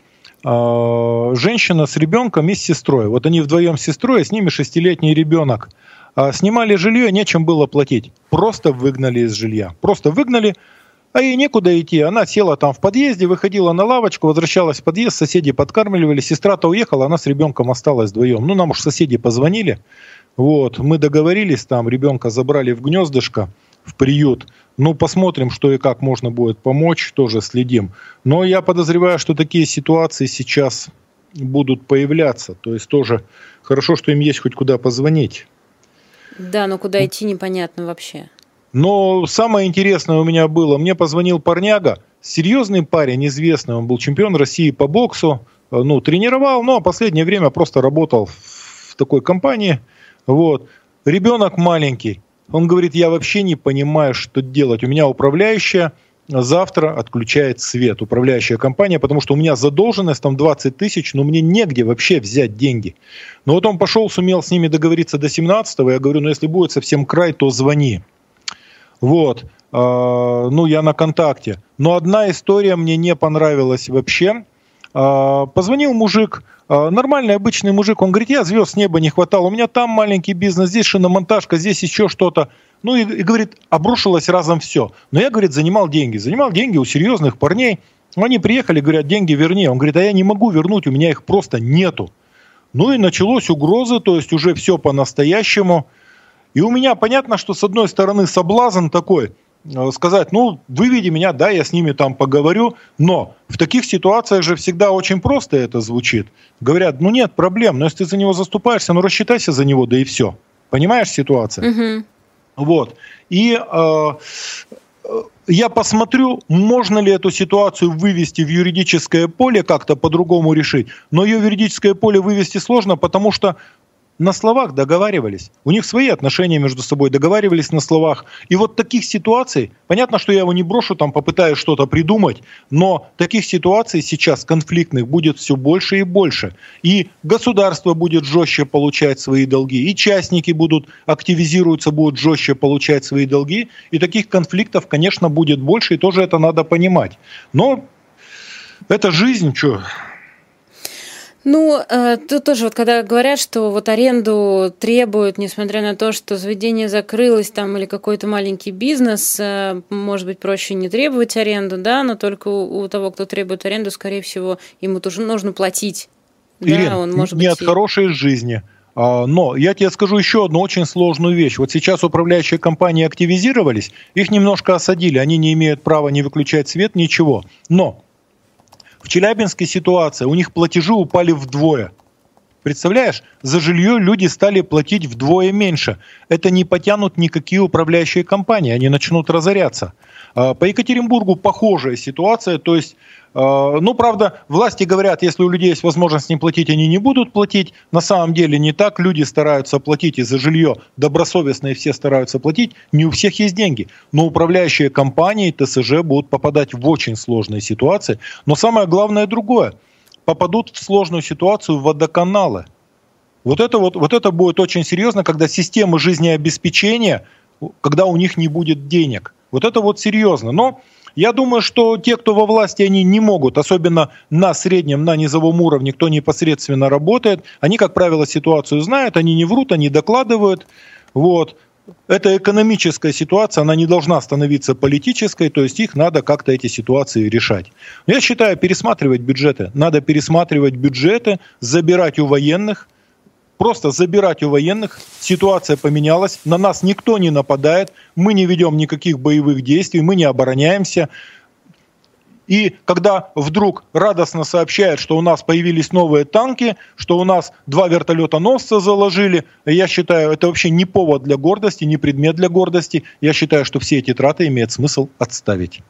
Speaker 2: А, женщина с ребенком и с сестрой. Вот они вдвоем с сестрой, а с ними шестилетний ребенок. Снимали жилье, нечем было платить. Просто выгнали из жилья. Просто выгнали, а ей некуда идти. Она села там в подъезде, выходила на лавочку, возвращалась в подъезд, соседи подкармливали, сестра-то уехала, она с ребенком осталась вдвоем. Ну, нам уж соседи позвонили, вот, мы договорились там, ребенка забрали в гнездышко, в приют. Ну, посмотрим, что и как можно будет помочь, тоже следим. Но я подозреваю, что такие ситуации сейчас будут появляться. То есть тоже хорошо, что им есть хоть куда позвонить.
Speaker 1: Да, но куда идти непонятно вообще.
Speaker 2: Но самое интересное у меня было, мне позвонил парняга, серьезный парень, известный, он был чемпион России по боксу, э, ну, тренировал, но последнее время просто работал в такой компании, вот. Ребенок маленький, он говорит, я вообще не понимаю, что делать, у меня управляющая завтра отключает свет, управляющая компания, потому что у меня задолженность там 20 тысяч, но мне негде вообще взять деньги. Но вот он пошел, сумел с ними договориться до 17 я говорю, ну если будет совсем край, то звони. Вот. А, ну, я на контакте. Но одна история мне не понравилась вообще. А, позвонил мужик, а, нормальный обычный мужик, он говорит, я звезд с неба не хватало, у меня там маленький бизнес, здесь шиномонтажка, здесь еще что-то. Ну и, и говорит, обрушилось разом все. Но я, говорит, занимал деньги. Занимал деньги у серьезных парней. Они приехали, говорят, деньги верни. Он говорит, а я не могу вернуть, у меня их просто нету. Ну и началось угрозы, то есть уже все по-настоящему. И у меня понятно, что с одной стороны соблазн такой, э, сказать, ну, выведи меня, да, я с ними там поговорю, но в таких ситуациях же всегда очень просто это звучит. Говорят, ну нет проблем, но если ты за него заступаешься, ну рассчитайся за него, да и все. Понимаешь ситуацию? Угу. Вот. И э, э, я посмотрю, можно ли эту ситуацию вывести в юридическое поле, как-то по-другому решить. Но ее в юридическое поле вывести сложно, потому что на словах договаривались. У них свои отношения между собой, договаривались на словах. И вот таких ситуаций, понятно, что я его не брошу, там попытаюсь что-то придумать, но таких ситуаций сейчас конфликтных будет все больше и больше. И государство будет жестче получать свои долги, и частники будут активизируются, будут жестче получать свои долги. И таких конфликтов, конечно, будет больше, и тоже это надо понимать. Но это жизнь, что
Speaker 1: ну, э, тут тоже вот когда говорят, что вот аренду требуют, несмотря на то, что заведение закрылось там или какой-то маленький бизнес, э, может быть, проще не требовать аренду, да, но только у, того, кто требует аренду, скорее всего, ему тоже нужно платить.
Speaker 2: Ирина, да, он может не быть... от хорошей жизни. А, но я тебе скажу еще одну очень сложную вещь. Вот сейчас управляющие компании активизировались, их немножко осадили, они не имеют права не выключать свет, ничего. Но в Челябинске ситуация, у них платежи упали вдвое. Представляешь, за жилье люди стали платить вдвое меньше. Это не потянут никакие управляющие компании, они начнут разоряться. А, по Екатеринбургу похожая ситуация, то есть ну, правда, власти говорят, если у людей есть возможность не платить, они не будут платить. На самом деле не так. Люди стараются платить и за жилье. Добросовестные все стараются платить. Не у всех есть деньги. Но управляющие компании, ТСЖ будут попадать в очень сложные ситуации. Но самое главное другое. Попадут в сложную ситуацию водоканалы. Вот это, вот, вот это будет очень серьезно, когда системы жизнеобеспечения, когда у них не будет денег. Вот это вот серьезно. Но я думаю, что те, кто во власти, они не могут, особенно на среднем, на низовом уровне, кто непосредственно работает, они, как правило, ситуацию знают, они не врут, они докладывают. Вот. Эта экономическая ситуация, она не должна становиться политической, то есть их надо как-то эти ситуации решать. я считаю, пересматривать бюджеты. Надо пересматривать бюджеты, забирать у военных – просто забирать у военных. Ситуация поменялась, на нас никто не нападает, мы не ведем никаких боевых действий, мы не обороняемся. И когда вдруг радостно сообщают, что у нас появились новые танки, что у нас два вертолета-носца заложили, я считаю, это вообще не повод для гордости, не предмет для гордости. Я считаю, что все эти траты имеет смысл отставить.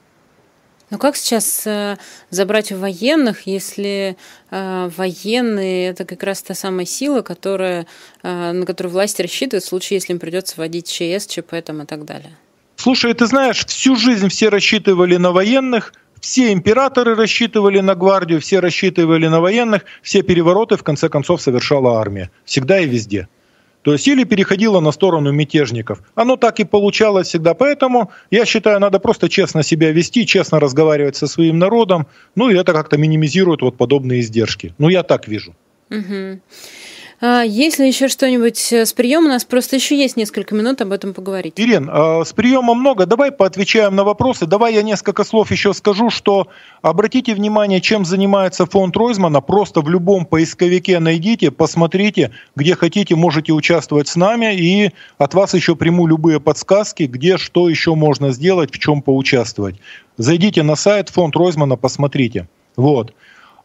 Speaker 1: Но как сейчас э, забрать у военных, если э, военные это как раз та самая сила, которая, э, на которую власти рассчитывают в случае, если им придется вводить ЧС, ЧП там, и так далее?
Speaker 2: Слушай, ты знаешь, всю жизнь все рассчитывали на военных, все императоры рассчитывали на гвардию, все рассчитывали на военных, все перевороты в конце концов совершала армия. Всегда и везде. То есть или переходило на сторону мятежников. Оно так и получалось всегда. Поэтому, я считаю, надо просто честно себя вести, честно разговаривать со своим народом. Ну и это как-то минимизирует вот подобные издержки. Ну я так вижу.
Speaker 1: Угу. А есть ли еще что-нибудь э, с приемом? У нас просто еще есть несколько минут об этом поговорить.
Speaker 2: Ирин, а, с приема много. Давай поотвечаем на вопросы. Давай я несколько слов еще скажу, что обратите внимание, чем занимается фонд Ройзмана. Просто в любом поисковике найдите, посмотрите, где хотите, можете участвовать с нами. И от вас еще приму любые подсказки, где что еще можно сделать, в чем поучаствовать. Зайдите на сайт фонд Ройзмана, посмотрите. Вот.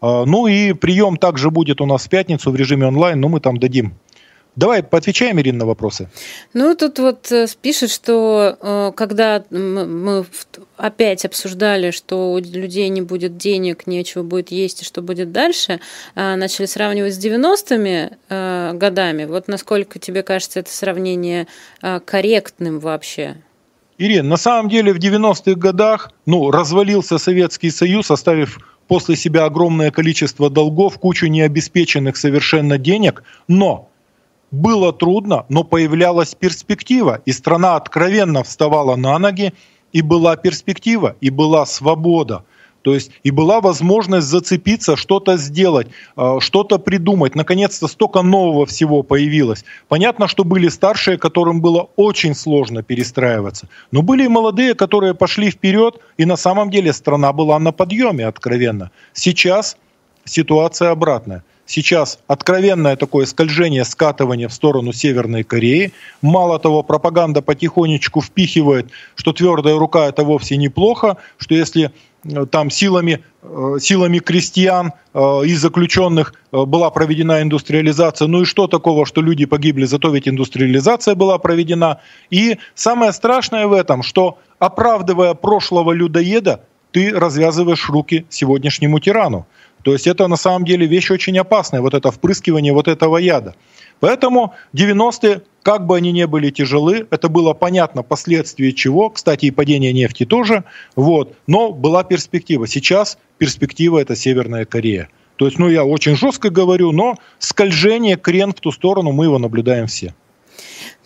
Speaker 2: А, ну и прием также будет у нас в пятницу в режиме онлайн, но мы там дадим Давай поотвечаем, Ирина, на вопросы.
Speaker 1: Ну, тут вот э, пишет, что э, когда мы опять обсуждали, что у людей не будет денег, нечего будет есть и что будет дальше, а, начали сравнивать с 90-ми э, годами. Вот насколько тебе кажется это сравнение корректным вообще?
Speaker 2: Ирина, на самом деле в 90-х годах ну, развалился Советский Союз, оставив после себя огромное количество долгов, кучу необеспеченных совершенно денег, но было трудно, но появлялась перспектива, и страна откровенно вставала на ноги, и была перспектива, и была свобода. То есть и была возможность зацепиться, что-то сделать, а, что-то придумать. Наконец-то столько нового всего появилось. Понятно, что были старшие, которым было очень сложно перестраиваться. Но были и молодые, которые пошли вперед, и на самом деле страна была на подъеме, откровенно. Сейчас ситуация обратная. Сейчас откровенное такое скольжение, скатывание в сторону Северной Кореи. Мало того, пропаганда потихонечку впихивает, что твердая рука это вовсе неплохо, что если Э, там силами, э, силами крестьян э, и заключенных была проведена индустриализация. Ну и что такого, что люди погибли, зато ведь индустриализация была проведена. И самое страшное в этом, что оправдывая прошлого людоеда, ты развязываешь руки сегодняшнему тирану. То есть это на самом деле вещь очень опасная, вот это впрыскивание вот этого яда. Поэтому 90-е, как бы они ни были тяжелы, это было понятно последствия чего, кстати, и падение нефти тоже, вот, но была перспектива. Сейчас перспектива это Северная Корея. То есть, ну, я очень жестко говорю, но скольжение, крен в ту сторону, мы его наблюдаем все.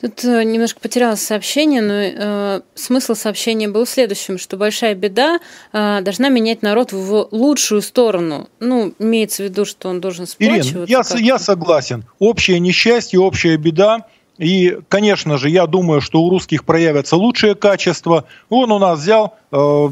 Speaker 1: Тут э, немножко потерялось сообщение, но э, смысл сообщения был в следующем, что большая беда э, должна менять народ в лучшую сторону. Ну, имеется в виду, что он должен сплачиваться.
Speaker 2: Ирин, я, я согласен. Общее несчастье, общая беда и, конечно же, я думаю, что у русских проявятся лучшие качества. Он у нас взял э,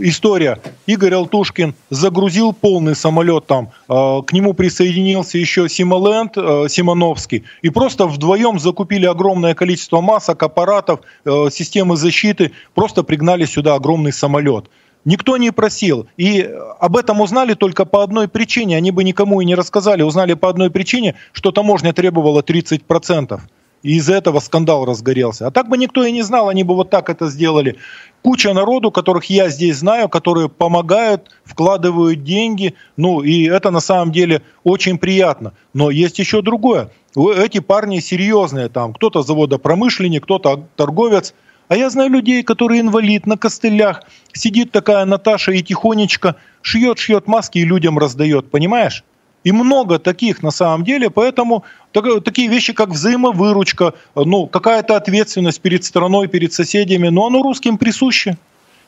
Speaker 2: история. Игорь Алтушкин загрузил полный самолет там. Э, к нему присоединился еще Симоленд э, Симоновский. И просто вдвоем закупили огромное количество масок, аппаратов, э, системы защиты. Просто пригнали сюда огромный самолет. Никто не просил. И об этом узнали только по одной причине. Они бы никому и не рассказали. Узнали по одной причине, что таможня требовала 30% и из-за этого скандал разгорелся. А так бы никто и не знал, они бы вот так это сделали. Куча народу, которых я здесь знаю, которые помогают, вкладывают деньги, ну и это на самом деле очень приятно. Но есть еще другое. Эти парни серьезные, там кто-то заводопромышленник, кто-то торговец, а я знаю людей, которые инвалид на костылях. Сидит такая Наташа и тихонечко шьет, шьет маски и людям раздает, понимаешь? И много таких на самом деле, поэтому так, такие вещи, как взаимовыручка, ну, какая-то ответственность перед страной, перед соседями, но оно русским присуще.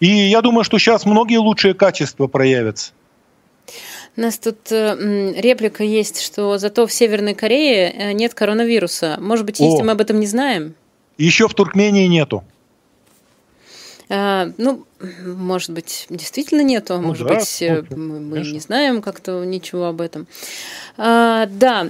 Speaker 2: И я думаю, что сейчас многие лучшие качества проявятся.
Speaker 1: У нас тут э, реплика есть, что зато в Северной Корее э, нет коронавируса. Может быть, есть, О, мы об этом не знаем?
Speaker 2: Еще в Туркмении нету.
Speaker 1: А, ну, может быть, действительно нету, а ну, может да, быть, ну, мы, мы не знаем как-то ничего об этом. А, да,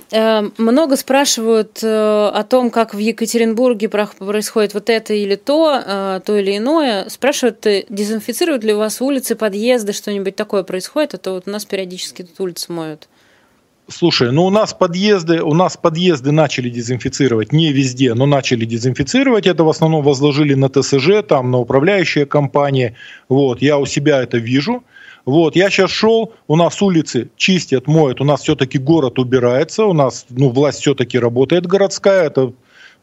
Speaker 1: много спрашивают о том, как в Екатеринбурге происходит вот это или то, то или иное. Спрашивают, дезинфицируют ли у вас улицы, подъезды, что-нибудь такое происходит, а то вот у нас периодически тут улицы моют.
Speaker 2: Слушай, ну у нас подъезды, у нас подъезды начали дезинфицировать не везде, но начали дезинфицировать. Это в основном возложили на ТСЖ, там на управляющие компании. Вот, я у себя это вижу. Вот, я сейчас шел, у нас улицы чистят, моют, у нас все-таки город убирается, у нас, ну, власть все-таки работает городская, это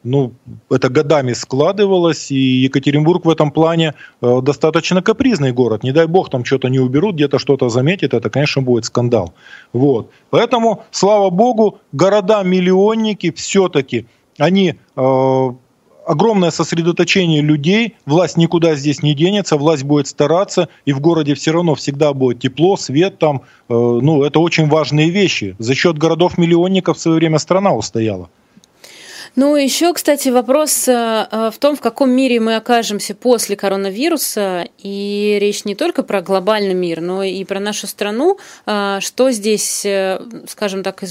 Speaker 2: ну, это годами складывалось, и Екатеринбург в этом плане э, достаточно капризный город. Не дай бог там что-то не уберут, где-то что-то заметят, это, конечно, будет скандал. Вот. Поэтому, слава богу, города-миллионники все-таки, они э, огромное сосредоточение людей, власть никуда здесь не денется, власть будет стараться, и в городе все равно всегда будет тепло, свет там, э, ну, это очень важные вещи. За счет городов-миллионников в свое время страна устояла.
Speaker 1: Ну, еще, кстати, вопрос э, э, в том, в каком мире мы окажемся после коронавируса. И речь не только про глобальный мир, но и про нашу страну. Э, что здесь, скажем так,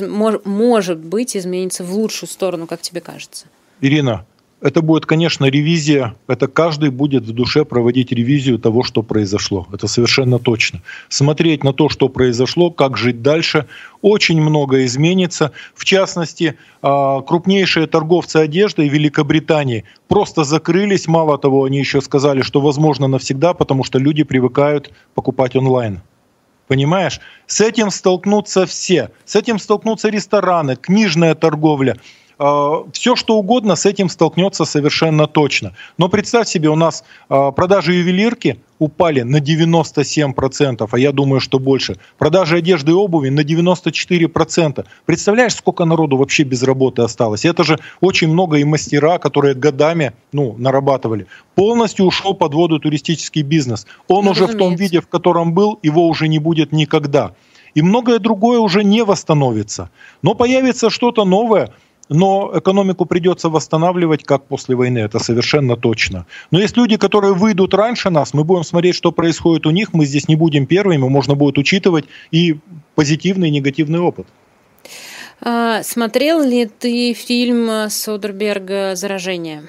Speaker 1: может быть изменится в лучшую сторону, как тебе кажется?
Speaker 2: Ирина, это будет, конечно, ревизия. Это каждый будет в душе проводить ревизию того, что произошло. Это совершенно точно. Смотреть на то, что произошло, как жить дальше. Очень много изменится. В частности, а, крупнейшие торговцы одеждой Великобритании просто закрылись. Мало того, они еще сказали, что возможно навсегда, потому что люди привыкают покупать онлайн. Понимаешь? С этим столкнутся все. С этим столкнутся рестораны, книжная торговля. А, все что угодно с этим столкнется совершенно точно. Но представь себе, у нас а, продажи ювелирки упали на 97%, а я думаю, что больше. Продажи одежды и обуви на 94%. Представляешь, сколько народу вообще без работы осталось? Это же очень много и мастера, которые годами ну, нарабатывали. Полностью ушел под воду туристический бизнес. Он ну, уже разумеется. в том виде, в котором был, его уже не будет никогда. И многое другое уже не восстановится. Но появится что-то новое – но экономику придется восстанавливать как после войны, это совершенно точно. Но есть люди, которые выйдут раньше нас, мы будем смотреть, что происходит у них, мы здесь не будем первыми, можно будет учитывать и позитивный, и негативный опыт.
Speaker 1: А, смотрел ли ты фильм Содерберга «Заражение»?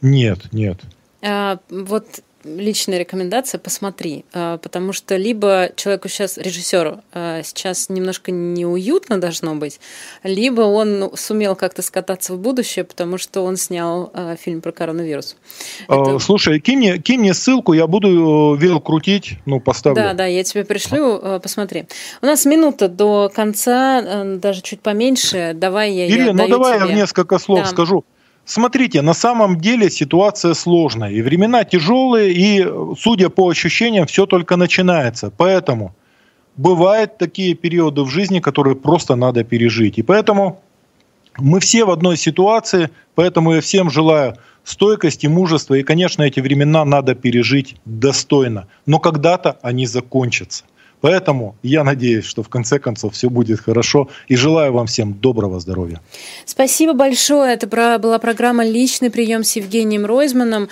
Speaker 2: Нет, нет.
Speaker 1: А, вот личная рекомендация, посмотри, а, потому что либо человеку сейчас, режиссеру, а, сейчас немножко неуютно должно быть, либо он ну, сумел как-то скататься в будущее, потому что он снял а, фильм про коронавирус.
Speaker 2: Это... Слушай, кинь мне, кинь мне ссылку, я буду э, вел крутить, ну, поставлю.
Speaker 1: Да, да, я тебе пришлю, посмотри. У нас минута до конца, э, даже чуть поменьше, давай я
Speaker 2: Ирина, ну давай тебе. я в несколько слов да. скажу. Смотрите, на самом деле ситуация сложная, и времена тяжелые, и, судя по ощущениям, все только начинается. Поэтому бывают такие периоды в жизни, которые просто надо пережить. И поэтому мы все в одной ситуации, поэтому я всем желаю стойкости, мужества, и, конечно, эти времена надо пережить достойно. Но когда-то они закончатся. Поэтому я надеюсь, что в конце концов все будет хорошо и желаю вам всем доброго здоровья.
Speaker 1: Спасибо большое. Это была программа «Личный прием» с Евгением Ройзманом.